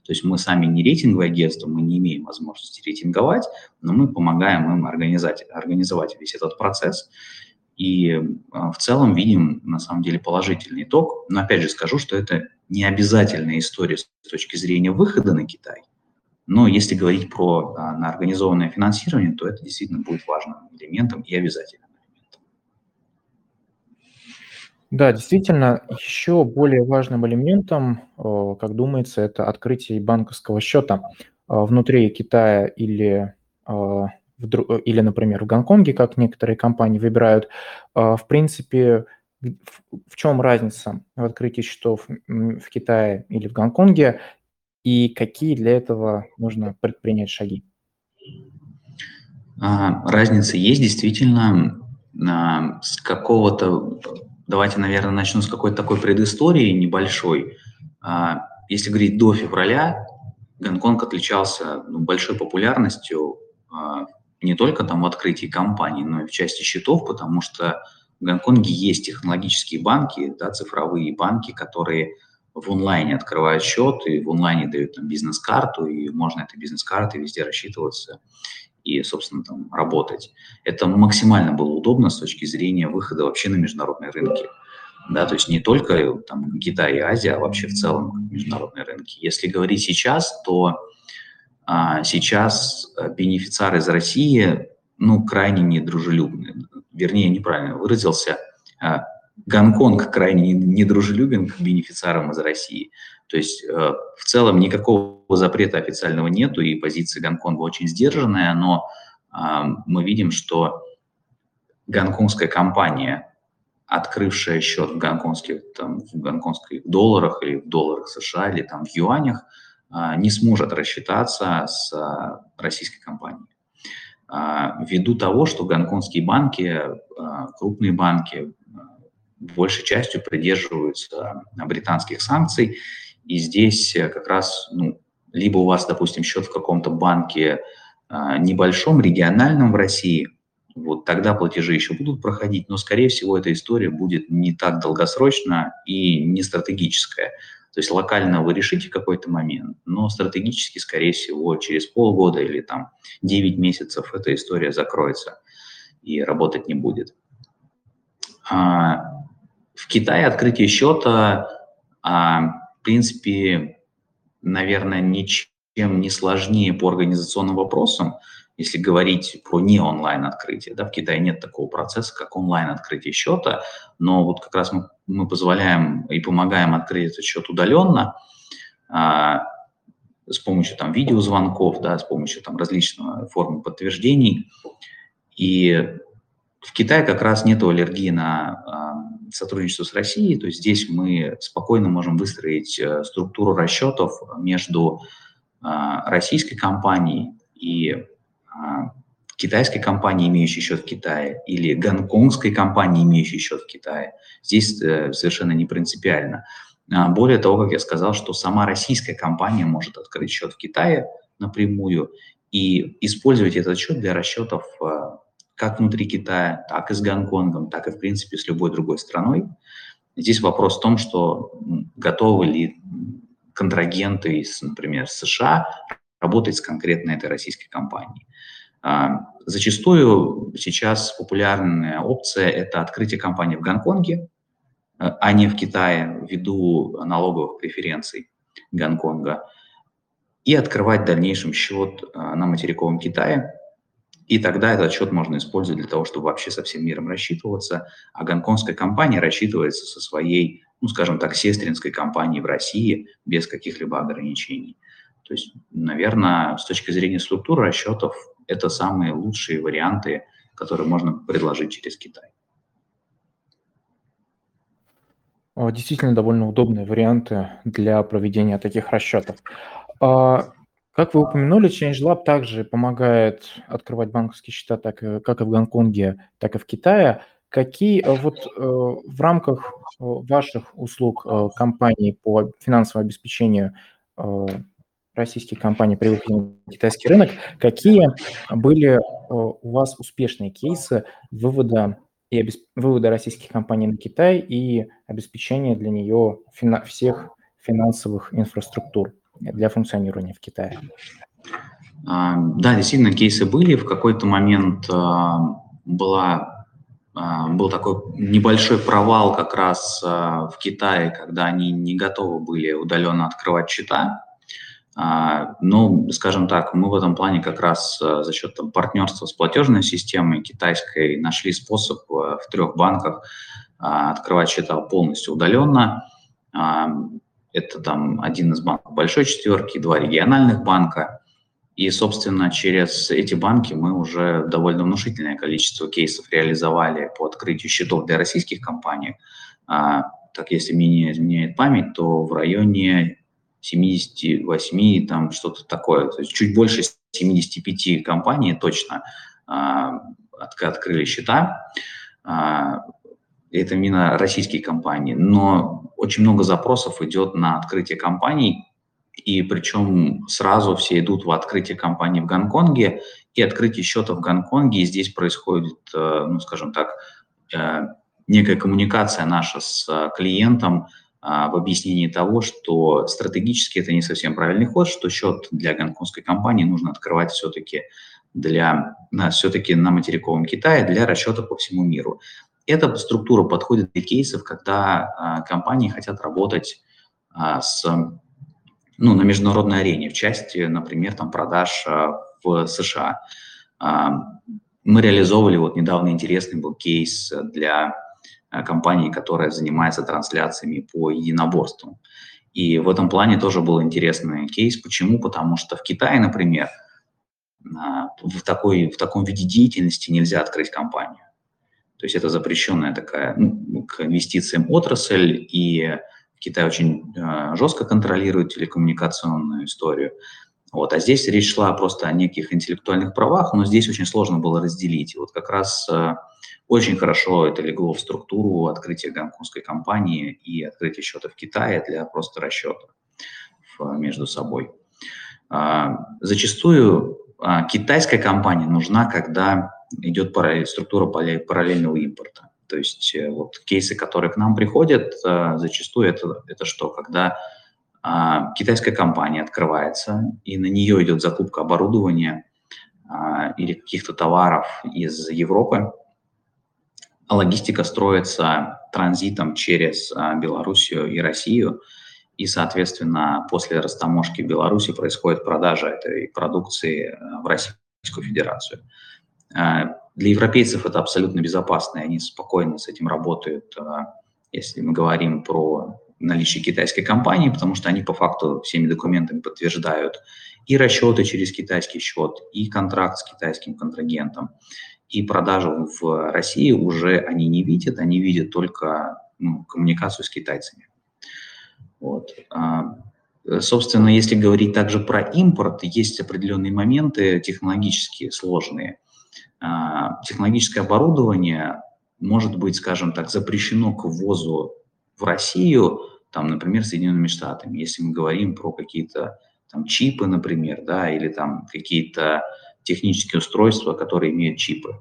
то есть мы сами не рейтинговое агентство, мы не имеем возможности рейтинговать, но мы помогаем им организовать, организовать весь этот процесс. И а, в целом видим, на самом деле, положительный итог. Но опять же скажу, что это не обязательная история с точки зрения выхода на Китай. Но если говорить про а, на организованное финансирование, то это действительно будет важным элементом и обязательным. Да, действительно, еще более важным элементом, э, как думается, это открытие банковского счета э, внутри Китая или, э, или, например, в Гонконге, как некоторые компании выбирают. В принципе, в чем разница в открытии счетов в Китае или в Гонконге, и какие для этого нужно предпринять шаги? Разница есть действительно с какого-то Давайте, наверное, начну с какой-то такой предыстории небольшой. А, если говорить до февраля, Гонконг отличался ну, большой популярностью а, не только там в открытии компаний, но и в части счетов, потому что в Гонконге есть технологические банки, да, цифровые банки, которые в онлайне открывают счет и в онлайне дают там бизнес-карту, и можно этой бизнес-картой везде рассчитываться и, собственно, там работать. Это максимально было удобно с точки зрения выхода вообще на международные рынки. Да, то есть не только там, Китай и Азия, а вообще в целом международные рынки. Если говорить сейчас, то а, сейчас э, бенефициары из России ну, крайне недружелюбны. Вернее, неправильно выразился. А, Гонконг крайне недружелюбен к бенефициарам из России. То есть э, в целом никакого запрета официального нету, и позиция Гонконга очень сдержанная, но э, мы видим, что гонконгская компания открывшая счет в гонконгских, там, в гонконгских долларах или в долларах США или там в юанях, не сможет рассчитаться с российской компанией. Ввиду того, что гонконгские банки, крупные банки, большей частью придерживаются британских санкций, и здесь как раз, ну, либо у вас, допустим, счет в каком-то банке небольшом, региональном в России – вот тогда платежи еще будут проходить, но, скорее всего, эта история будет не так долгосрочна и не стратегическая. То есть локально вы решите какой-то момент, но стратегически, скорее всего, через полгода или там 9 месяцев эта история закроется и работать не будет. А, в Китае открытие счета, а, в принципе, наверное, ничем не сложнее по организационным вопросам, если говорить про не онлайн открытие, да, в Китае нет такого процесса, как онлайн открытие счета, но вот как раз мы, мы позволяем и помогаем открыть этот счет удаленно а, с помощью там видеозвонков, да, с помощью там различных форм подтверждений. И в Китае как раз нет аллергии на а, сотрудничество с Россией, то есть здесь мы спокойно можем выстроить а, структуру расчетов между а, российской компанией и китайской компании, имеющей счет в Китае, или гонконгской компании, имеющей счет в Китае. Здесь э, совершенно не принципиально. А, более того, как я сказал, что сама российская компания может открыть счет в Китае напрямую и использовать этот счет для расчетов э, как внутри Китая, так и с Гонконгом, так и, в принципе, с любой другой страной. Здесь вопрос в том, что готовы ли контрагенты из, например, США работать с конкретной этой российской компанией. А, зачастую сейчас популярная опция – это открытие компании в Гонконге, а, а не в Китае ввиду налоговых преференций Гонконга, и открывать в дальнейшем счет а, на материковом Китае. И тогда этот счет можно использовать для того, чтобы вообще со всем миром рассчитываться, а гонконгская компания рассчитывается со своей, ну, скажем так, сестринской компанией в России без каких-либо ограничений. То есть, наверное, с точки зрения структуры расчетов это самые лучшие варианты, которые можно предложить через Китай. Действительно, довольно удобные варианты для проведения таких расчетов. А, как вы упомянули, ChangeLab также помогает открывать банковские счета так, как и в Гонконге, так и в Китае. Какие э, вот э, в рамках э, ваших услуг компании по финансовому обеспечению российских компаний при выходе на китайский рынок. Какие были э, у вас успешные кейсы вывода и обесп... вывода российских компаний на Китай и обеспечения для нее фина... всех финансовых инфраструктур для функционирования в Китае? А, да, действительно, кейсы были. В какой-то момент а, была, а, был такой небольшой провал как раз в Китае, когда они не готовы были удаленно открывать счета. А, ну, скажем так, мы в этом плане как раз э, за счет там, партнерства с платежной системой китайской нашли способ э, в трех банках а, открывать счета полностью удаленно. А, это там один из банков большой четверки, два региональных банка. И, собственно, через эти банки мы уже довольно внушительное количество кейсов реализовали по открытию счетов для российских компаний. Так, если мне не изменяет память, то в районе 78, там что-то такое, то есть чуть больше 75 компаний точно а, открыли счета. А, это именно российские компании, но очень много запросов идет на открытие компаний, и причем сразу все идут в открытие компании в Гонконге, и открытие счета в Гонконге, и здесь происходит, э, ну, скажем так, э, некая коммуникация наша с клиентом, а, в объяснении того, что стратегически это не совсем правильный ход, что счет для гонконгской компании нужно открывать все-таки для, все-таки на материковом Китае для расчета по всему миру. Эта структура подходит для кейсов, когда а, компании хотят работать а, с, ну, на международной арене, в части, например, там, продаж а, в США. А, мы реализовывали, вот недавно интересный был кейс для компании, которая занимается трансляциями по единоборствам. И в этом плане тоже был интересный кейс. Почему? Потому что в Китае, например, в, такой, в таком виде деятельности нельзя открыть компанию. То есть это запрещенная такая ну, к инвестициям отрасль, и Китай очень э, жестко контролирует телекоммуникационную историю. Вот. А здесь речь шла просто о неких интеллектуальных правах, но здесь очень сложно было разделить. Вот как раз э, очень хорошо это легло в структуру открытия гонконгской компании и открытия счета в Китае для просто расчета между собой. А, зачастую а, китайская компания нужна, когда идет параллель, структура параллельного импорта. То есть э, вот кейсы, которые к нам приходят, э, зачастую это, это что? Когда а, китайская компания открывается, и на нее идет закупка оборудования а, или каких-то товаров из Европы, а логистика строится транзитом через а, Белоруссию и Россию, и, соответственно, после растаможки Беларуси происходит продажа этой продукции в Российскую Федерацию. Для европейцев это абсолютно безопасно, и они спокойно с этим работают, если мы говорим про наличие китайской компании, потому что они по факту всеми документами подтверждают и расчеты через китайский счет, и контракт с китайским контрагентом, и продажу в России уже они не видят, они видят только ну, коммуникацию с китайцами. Вот. А, собственно, если говорить также про импорт, есть определенные моменты технологические, сложные. А, технологическое оборудование может быть, скажем так, запрещено к ввозу в Россию, там, например, Соединенными Штатами, если мы говорим про какие-то там чипы, например, да, или там какие-то технические устройства, которые имеют чипы.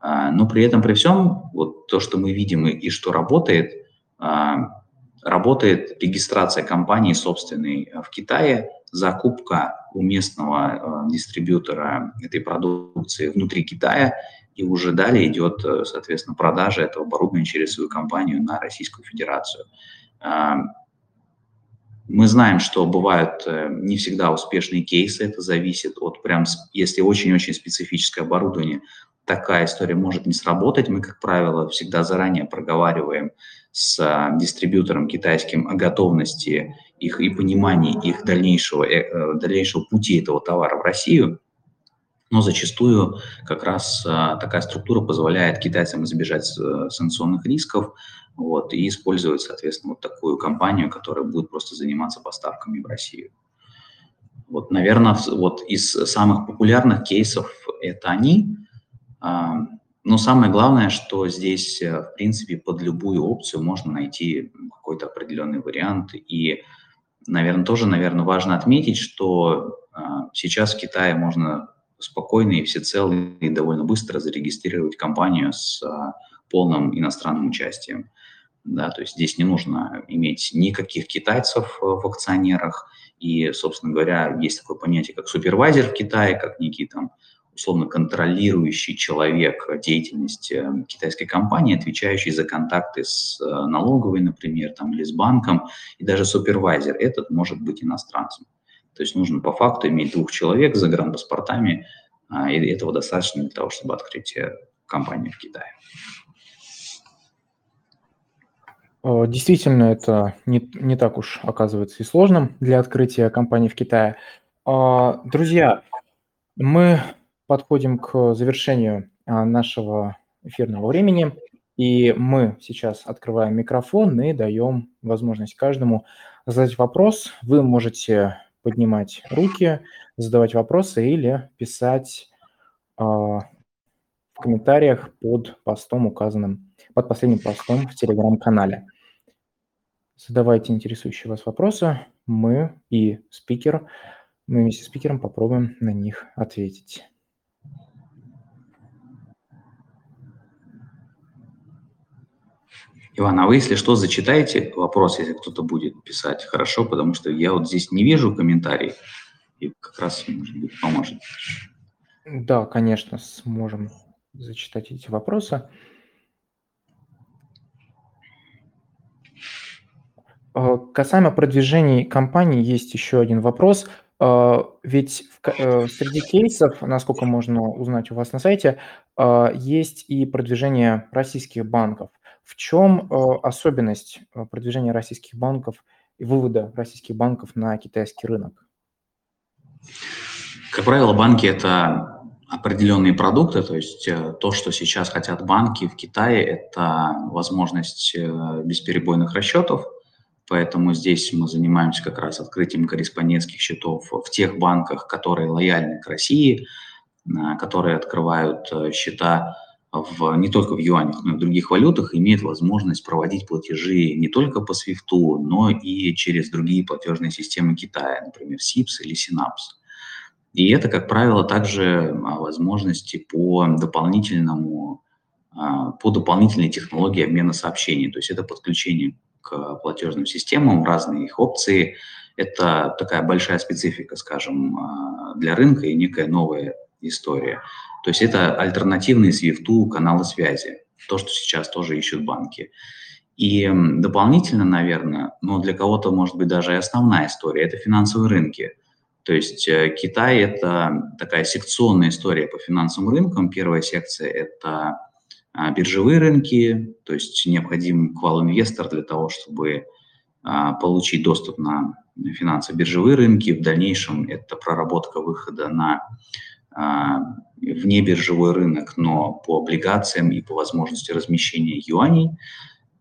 А, но при этом, при всем, вот то, что мы видим и, и что работает, а, работает регистрация компании собственной в Китае, закупка у местного а, дистрибьютора этой продукции внутри Китая, и уже далее идет, соответственно, продажа этого оборудования через свою компанию на Российскую Федерацию. Мы знаем, что бывают э, не всегда успешные кейсы, это зависит от прям, если очень-очень специфическое оборудование, такая история может не сработать. Мы, как правило, всегда заранее проговариваем с а, дистрибьютором китайским о готовности их и понимании их дальнейшего, э, э, дальнейшего пути этого товара в Россию. Но зачастую как раз а, такая структура позволяет китайцам избежать санкционных рисков, вот, и использовать, соответственно, вот такую компанию, которая будет просто заниматься поставками в Россию. Вот, наверное, вот из самых популярных кейсов это они. А, но самое главное, что здесь, э, в принципе, под любую опцию можно найти какой-то определенный вариант. И, наверное, тоже, наверное, важно отметить, что а, сейчас в Китае можно спокойно и всецело и довольно быстро зарегистрировать компанию с а, полным иностранным участием. Да, то есть здесь не нужно иметь никаких китайцев э, в акционерах. И, собственно говоря, есть такое понятие, как супервайзер в Китае, как некий там условно контролирующий человек деятельности э, китайской компании, отвечающий за контакты с э, налоговой, например, там, или с банком, и даже супервайзер этот может быть иностранцем. То есть нужно по факту иметь двух человек с загранпаспортами, а, и этого достаточно для того, чтобы открыть компанию в Китае. Э, действительно, это не, не так уж оказывается и сложным для открытия компании в Китае. А, друзья, мы подходим к завершению а, нашего эфирного времени, и мы сейчас открываем микрофон и даем возможность каждому задать вопрос. Вы можете поднимать руки, задавать вопросы или писать а, в комментариях под постом, указанным под последним постом в телеграм-канале. Задавайте интересующие вас вопросы. Мы и спикер, мы вместе с спикером попробуем на них ответить. Иван, а вы, если что, зачитайте вопрос, если кто-то будет писать. Хорошо, потому что я вот здесь не вижу комментарий, и как раз, может быть, поможет. Да, конечно, сможем зачитать эти вопросы. А, касаемо продвижений компании есть еще один вопрос. А, ведь э, среди кейсов, насколько можно узнать у вас на сайте, а, есть и продвижение российских банков. В чем особенность продвижения российских банков и вывода российских банков на китайский рынок? Как правило, банки – это определенные продукты, то есть э, то, что сейчас хотят банки в Китае, это возможность э, бесперебойных расчетов, поэтому здесь мы занимаемся как раз открытием корреспондентских счетов в тех банках, которые лояльны к России, э, которые открывают счета в, не только в юанях, но и в других валютах, имеют возможность проводить платежи не только по SWIFT, но и через другие платежные системы Китая, например, SIPS или Synapse. И это, как правило, также а, возможности по дополнительному, а, по дополнительной технологии обмена сообщений. То есть это подключение к платежным системам, разные их опции. Это такая большая специфика, скажем, а, для рынка и некая новая история. То есть это альтернативные SWIFT каналы связи, то, что сейчас тоже ищут банки. И дополнительно, наверное, но для кого-то, может быть, даже и основная история – это финансовые рынки – то есть э, Китай – это такая секционная история по финансовым рынкам. Первая секция – это а, биржевые рынки, то есть необходим квал-инвестор для того, чтобы а, получить доступ на финансовые биржевые рынки. В дальнейшем это проработка выхода на а, внебиржевой рынок, но по облигациям и по возможности размещения юаней.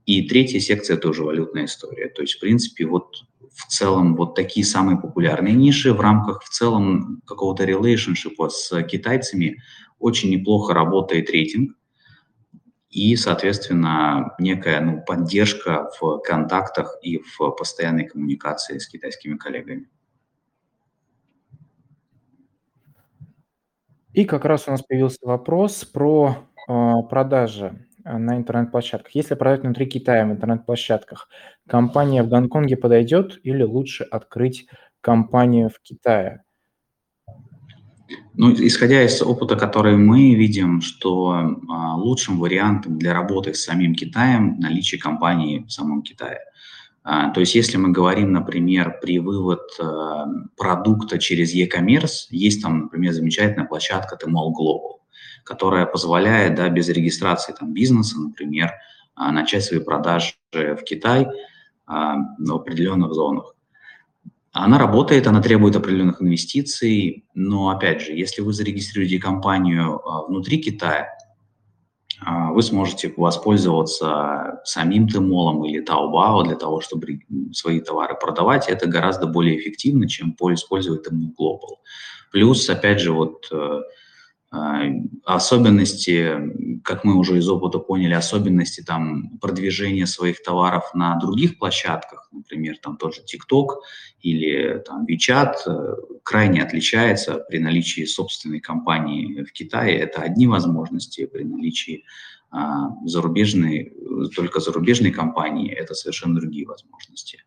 И третья секция тоже валютная история. То есть, в принципе, вот в целом вот такие самые популярные ниши в рамках в целом какого-то релейшншипа с китайцами очень неплохо работает рейтинг и, соответственно, некая ну, поддержка в контактах и в постоянной коммуникации с китайскими коллегами. И как раз у нас появился вопрос про э, продажи Э, на интернет-площадках. Если продать внутри Китая в интернет-площадках, компания в Гонконге подойдет или лучше открыть компанию в Китае? Ну, исходя из опыта, который мы видим, что а, лучшим вариантом для работы с самим Китаем наличие компании в самом Китае. А, то есть, если мы говорим, например, при вывод а, продукта через e-commerce, есть там, например, замечательная площадка Tmall Global которая позволяет да, без регистрации там, бизнеса, например, а, начать свои продажи в Китай а, в определенных зонах. Она работает, она требует определенных инвестиций, но, опять же, если вы зарегистрируете компанию внутри Китая, вы сможете воспользоваться самим Тмолом или Taobao для того, чтобы свои товары продавать. Это гораздо более эффективно, чем использовать Tmall Global. Плюс, опять же, вот э, а, особенности, как мы уже из опыта поняли, особенности там продвижения своих товаров на других площадках, например, там тоже TikTok или там WeChat, э, крайне отличается при наличии собственной компании в Китае. Это одни возможности при наличии а, зарубежной, только зарубежной компании, это совершенно другие возможности.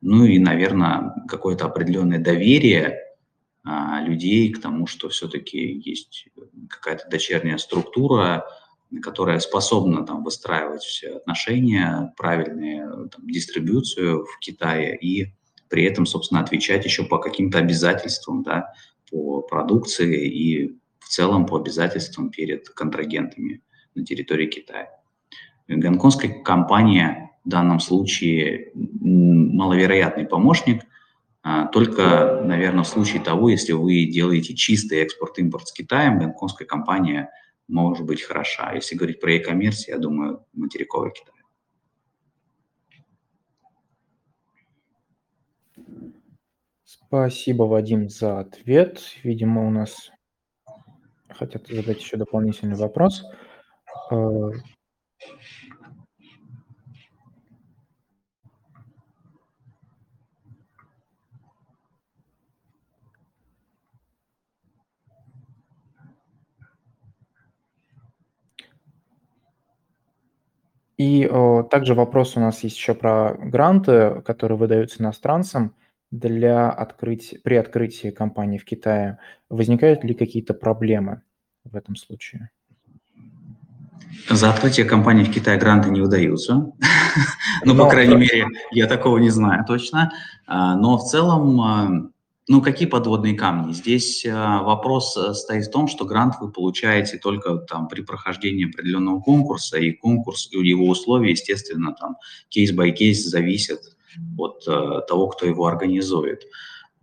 Ну и, наверное, какое-то определенное доверие а, людей к тому, что все-таки есть какая-то дочерняя структура, которая способна там, выстраивать все отношения, правильную там, дистрибуцию в Китае и при этом, собственно, отвечать еще по каким-то обязательствам, да, по продукции и в целом по обязательствам перед контрагентами на территории Китая. Гонконгская компания в данном случае маловероятный помощник – а, только, наверное, в случае того, если вы делаете чистый экспорт-импорт с Китаем, гонконгская компания может быть хороша. Если говорить про e-commerce, я думаю, материковый Китай. Спасибо, Вадим, за ответ. Видимо, у нас хотят задать еще дополнительный вопрос. И о, также вопрос у нас есть еще про гранты, которые выдаются иностранцам для открытия, при открытии компании в Китае. Возникают ли какие-то проблемы в этом случае? За открытие компании в Китае гранты не выдаются. Ну, по крайней мере, я такого не знаю точно. А, но в целом а, ну, какие подводные камни? Здесь э, вопрос э, стоит в том, что грант вы получаете только там при прохождении определенного конкурса, и конкурс, и его условия, естественно, там case-by-case зависят от э, того, кто его организует.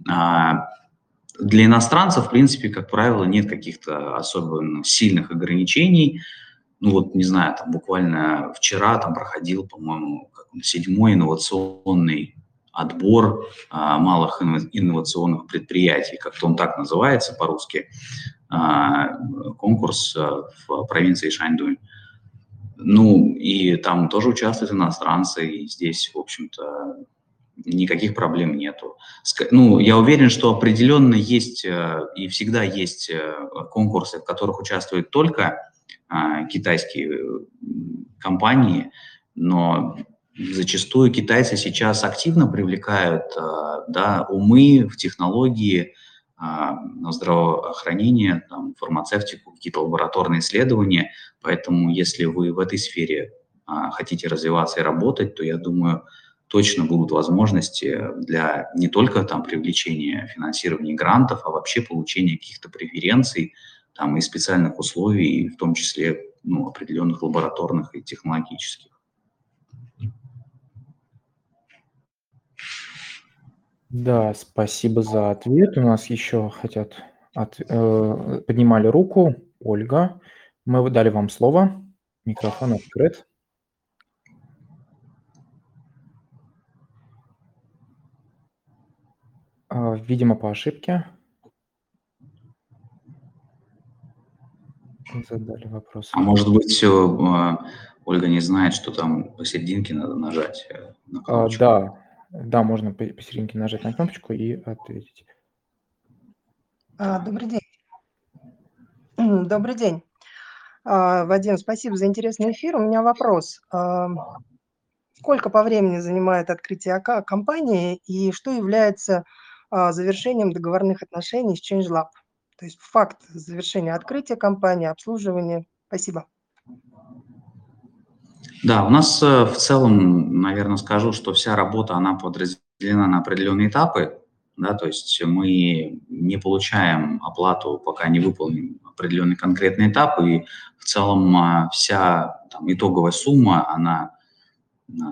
А, для иностранцев, в принципе, как правило, нет каких-то особенно сильных ограничений. Ну вот, не знаю, там буквально вчера там проходил, по-моему, седьмой инновационный отбор а, малых инновационных предприятий, как-то он так называется по-русски, а, конкурс а, в провинции Шаньдун. Ну, и там тоже участвуют иностранцы, и здесь, в общем-то, никаких проблем нету. Ну, я уверен, что определенно есть э, и всегда есть э, конкурсы, в которых участвуют только китайские э, компании, но зачастую китайцы сейчас активно привлекают да, умы в технологии, на здравоохранение, там, фармацевтику, какие-то лабораторные исследования. Поэтому если вы в этой сфере хотите развиваться и работать, то я думаю, точно будут возможности для не только там привлечения финансирования грантов, а вообще получения каких-то преференций там и специальных условий, в том числе ну, определенных лабораторных и технологических. Да, спасибо за ответ. У нас еще хотят от, э, поднимали руку. Ольга, мы дали вам слово. Микрофон открыт. А, видимо, по ошибке. Задали вопрос. А может быть, все, а, Ольга не знает, что там посерединке надо нажать э, на а, Да, да, можно посерединке нажать на кнопочку и ответить. Добрый день. Добрый день. Вадим, спасибо за интересный эфир. У меня вопрос. Сколько по времени занимает открытие компании и что является а, завершением договорных отношений с ChangeLab. То есть факт завершения открытия компании, обслуживания. Спасибо. Да, у нас э, в целом, наверное, скажу, что вся работа, она подразделена на определенные этапы. Да, то есть мы не получаем оплату, пока не выполним определенный конкретный этап, и в целом а, вся там, итоговая сумма, она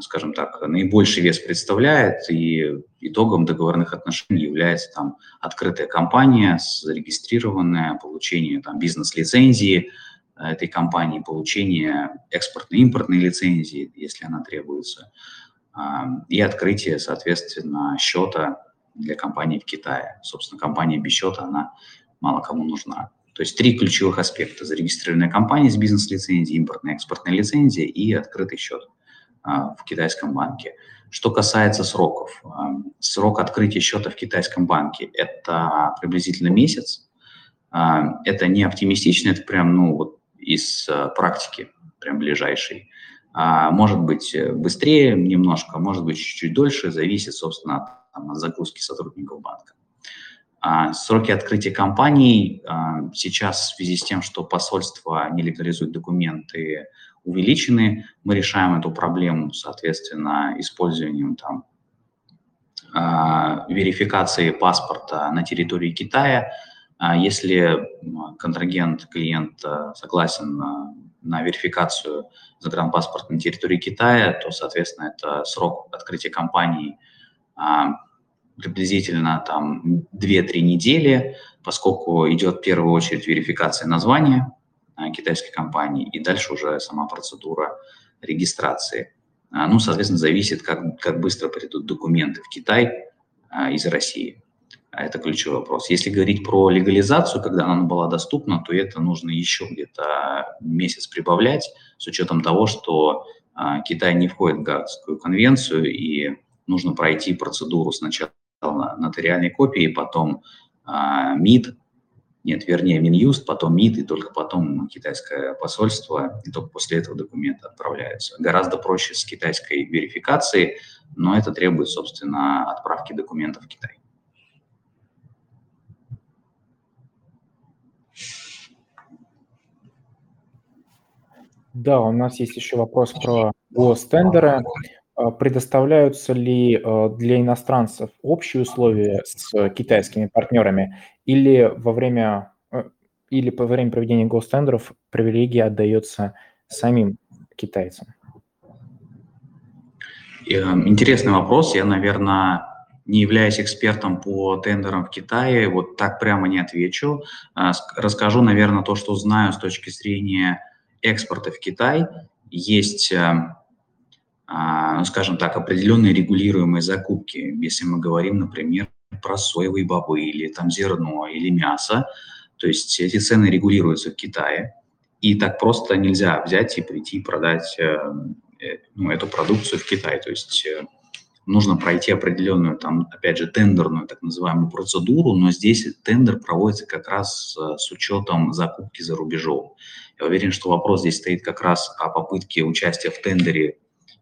скажем так, наибольший вес представляет, и итогом договорных отношений является там открытая компания, зарегистрированная, получение там бизнес-лицензии э, этой компании, получение экспортно-импортной лицензии, если она требуется, и открытие, соответственно, счета для компании в Китае. Собственно, компания без счета, она мало кому нужна. То есть три ключевых аспекта. Зарегистрированная компания с бизнес-лицензией, импортная экспортная лицензия и открытый счет. А, в китайском банке. Что касается сроков, а, срок открытия счета в китайском банке – это приблизительно месяц. А, это не оптимистично, это прям, ну, вот из практики, прям ближайший. Может быть быстрее немножко, может быть чуть-чуть дольше, зависит, собственно, от, там, от загрузки сотрудников банка. Сроки открытия компаний сейчас в связи с тем, что посольство не легализует документы увеличены. Мы решаем эту проблему, соответственно, использованием там, э, верификации паспорта на территории Китая. А если контрагент, клиент э, согласен на, верификацию загранпаспорта на территории Китая, то, соответственно, это срок открытия компании э, приблизительно там 2-3 недели, поскольку идет в первую очередь верификация названия, Э, китайской компании, и дальше уже сама процедура регистрации. А, ну, соответственно, зависит, как, как быстро придут документы в Китай а, из России. А это ключевой вопрос. Если говорить про легализацию, когда она была доступна, то это нужно еще где-то месяц прибавлять, с учетом того, что Китай не входит в Гаагскую конвенцию, и нужно пройти процедуру сначала нотариальной копии, потом МИД, нет, вернее, Минюст, потом МИД, и только потом китайское посольство, и только после этого документы отправляются. Гораздо проще с китайской верификацией, но это требует, собственно, отправки документов в Китай. Да, у нас есть еще вопрос про гостендеры. А предоставляются ли э, для иностранцев общие условия с китайскими партнерами или во время э, или по время проведения гостендеров привилегия отдается самим китайцам? Интересный вопрос. Я, наверное, не являюсь экспертом по тендерам в Китае, вот так прямо не отвечу. А, расскажу, наверное, то, что знаю с точки зрения экспорта в Китай. Есть, а, а, ну, скажем так, определенные регулируемые закупки. Если мы говорим, например, про соевые бобы или там зерно или мясо, то есть эти цены регулируются в Китае. И так просто нельзя взять и прийти и продать э, э, ну, эту продукцию в Китай. То есть э, нужно пройти определенную, там, опять же, тендерную так называемую процедуру, но здесь тендер проводится как раз э, с учетом закупки за рубежом. Я уверен, что вопрос здесь стоит как раз о попытке участия в тендере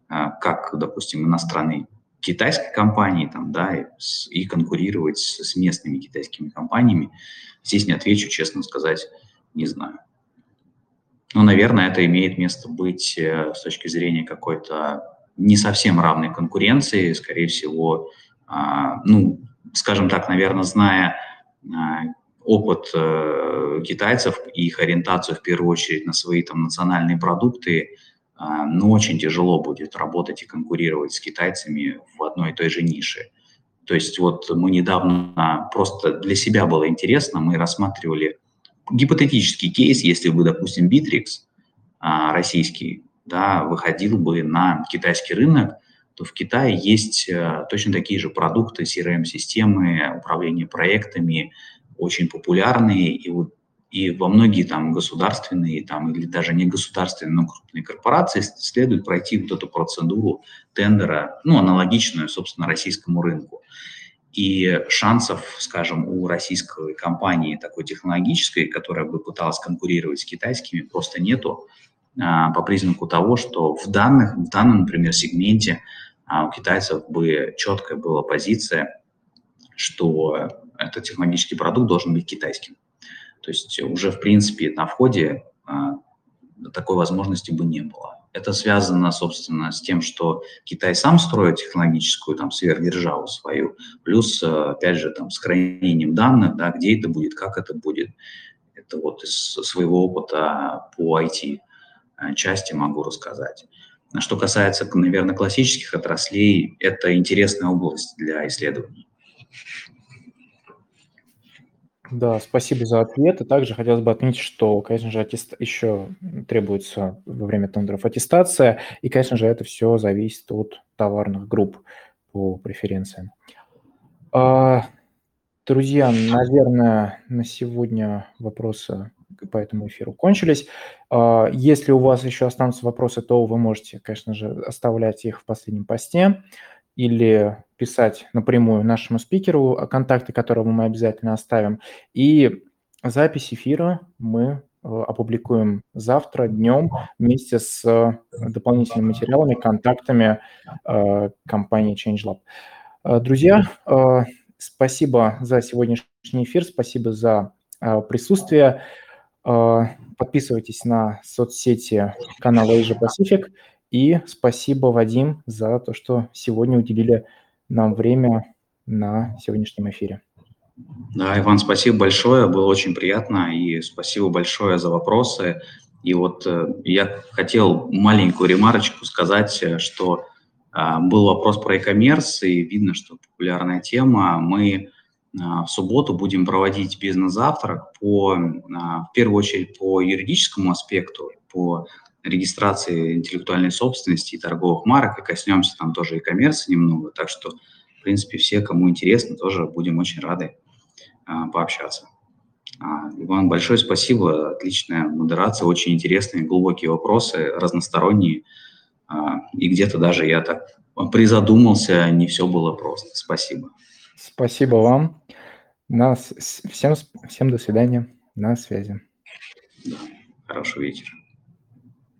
э, как, допустим, иностранной китайской компании там, да, и конкурировать с местными китайскими компаниями. Здесь не отвечу, честно сказать, не знаю. Но, наверное, это имеет место быть э, с точки зрения какой-то не совсем равной конкуренции, скорее всего, а, ну, скажем так, наверное, зная а, опыт э, китайцев и их ориентацию в первую очередь на свои там национальные продукты, а, ну, очень тяжело будет работать и конкурировать с китайцами в одной и той же нише. То есть вот мы недавно, просто для себя было интересно, мы рассматривали гипотетический кейс, если бы, допустим, Bittrex, российский, да, выходил бы на китайский рынок, то в Китае есть э, точно такие же продукты, CRM-системы, управление проектами, очень популярные, и, вот, и во многие там государственные там, или даже не государственные, но крупные корпорации следует пройти вот эту процедуру тендера, ну, аналогичную, собственно, российскому рынку. И шансов, скажем, у российской компании такой технологической, которая бы пыталась конкурировать с китайскими, просто нету. А, по признаку того, что в, данных, в данном, например, сегменте а, у китайцев бы четкая была позиция, что этот технологический продукт должен быть китайским. То есть уже, в принципе, на входе а, такой возможности бы не было. Это связано, собственно, с тем, что Китай сам строит технологическую там сверхдержаву свою, плюс, опять же, там, с хранением данных, да, где это будет, как это будет. Это вот из своего опыта по IT Э, части могу рассказать. Что касается, наверное, классических отраслей, это интересная область для исследований. Да, спасибо за ответ. И также хотелось бы отметить, что, конечно же, аттест... еще требуется во время тендеров аттестация, и, конечно же, это все зависит от товарных групп по преференциям. А, друзья, наверное, на сегодня вопросы по этому эфиру кончились. А, если у вас еще останутся вопросы, то вы можете, конечно же, оставлять их в последнем посте или писать напрямую нашему спикеру, а, контакты которого мы обязательно оставим. И запись эфира мы а, опубликуем завтра днем вместе с дополнительными материалами, контактами компании ChangeLab. Друзья, спасибо за сегодняшний эфир, спасибо за присутствие. Подписывайтесь на соцсети канала Asia Pacific. И спасибо, Вадим, за то, что сегодня уделили нам время на сегодняшнем эфире. Да, Иван, спасибо большое, было очень приятно, и спасибо большое за вопросы. И вот э, я хотел маленькую ремарочку сказать, э, что э, был вопрос про e-commerce, и видно, что популярная тема. Мы а, в субботу будем проводить бизнес-завтрак по, а, в первую очередь по юридическому аспекту, по регистрации интеллектуальной собственности и торговых марок, и коснемся там тоже и коммерции немного, так что, в принципе, все, кому интересно, тоже будем очень рады а, пообщаться. Иван, большое спасибо, отличная модерация, очень интересные, глубокие вопросы, разносторонние, и где-то даже я так призадумался, не все было просто. Спасибо. Спасибо вам. Нас, всем, всем до свидания. На связи. Да. Хорошего вечера.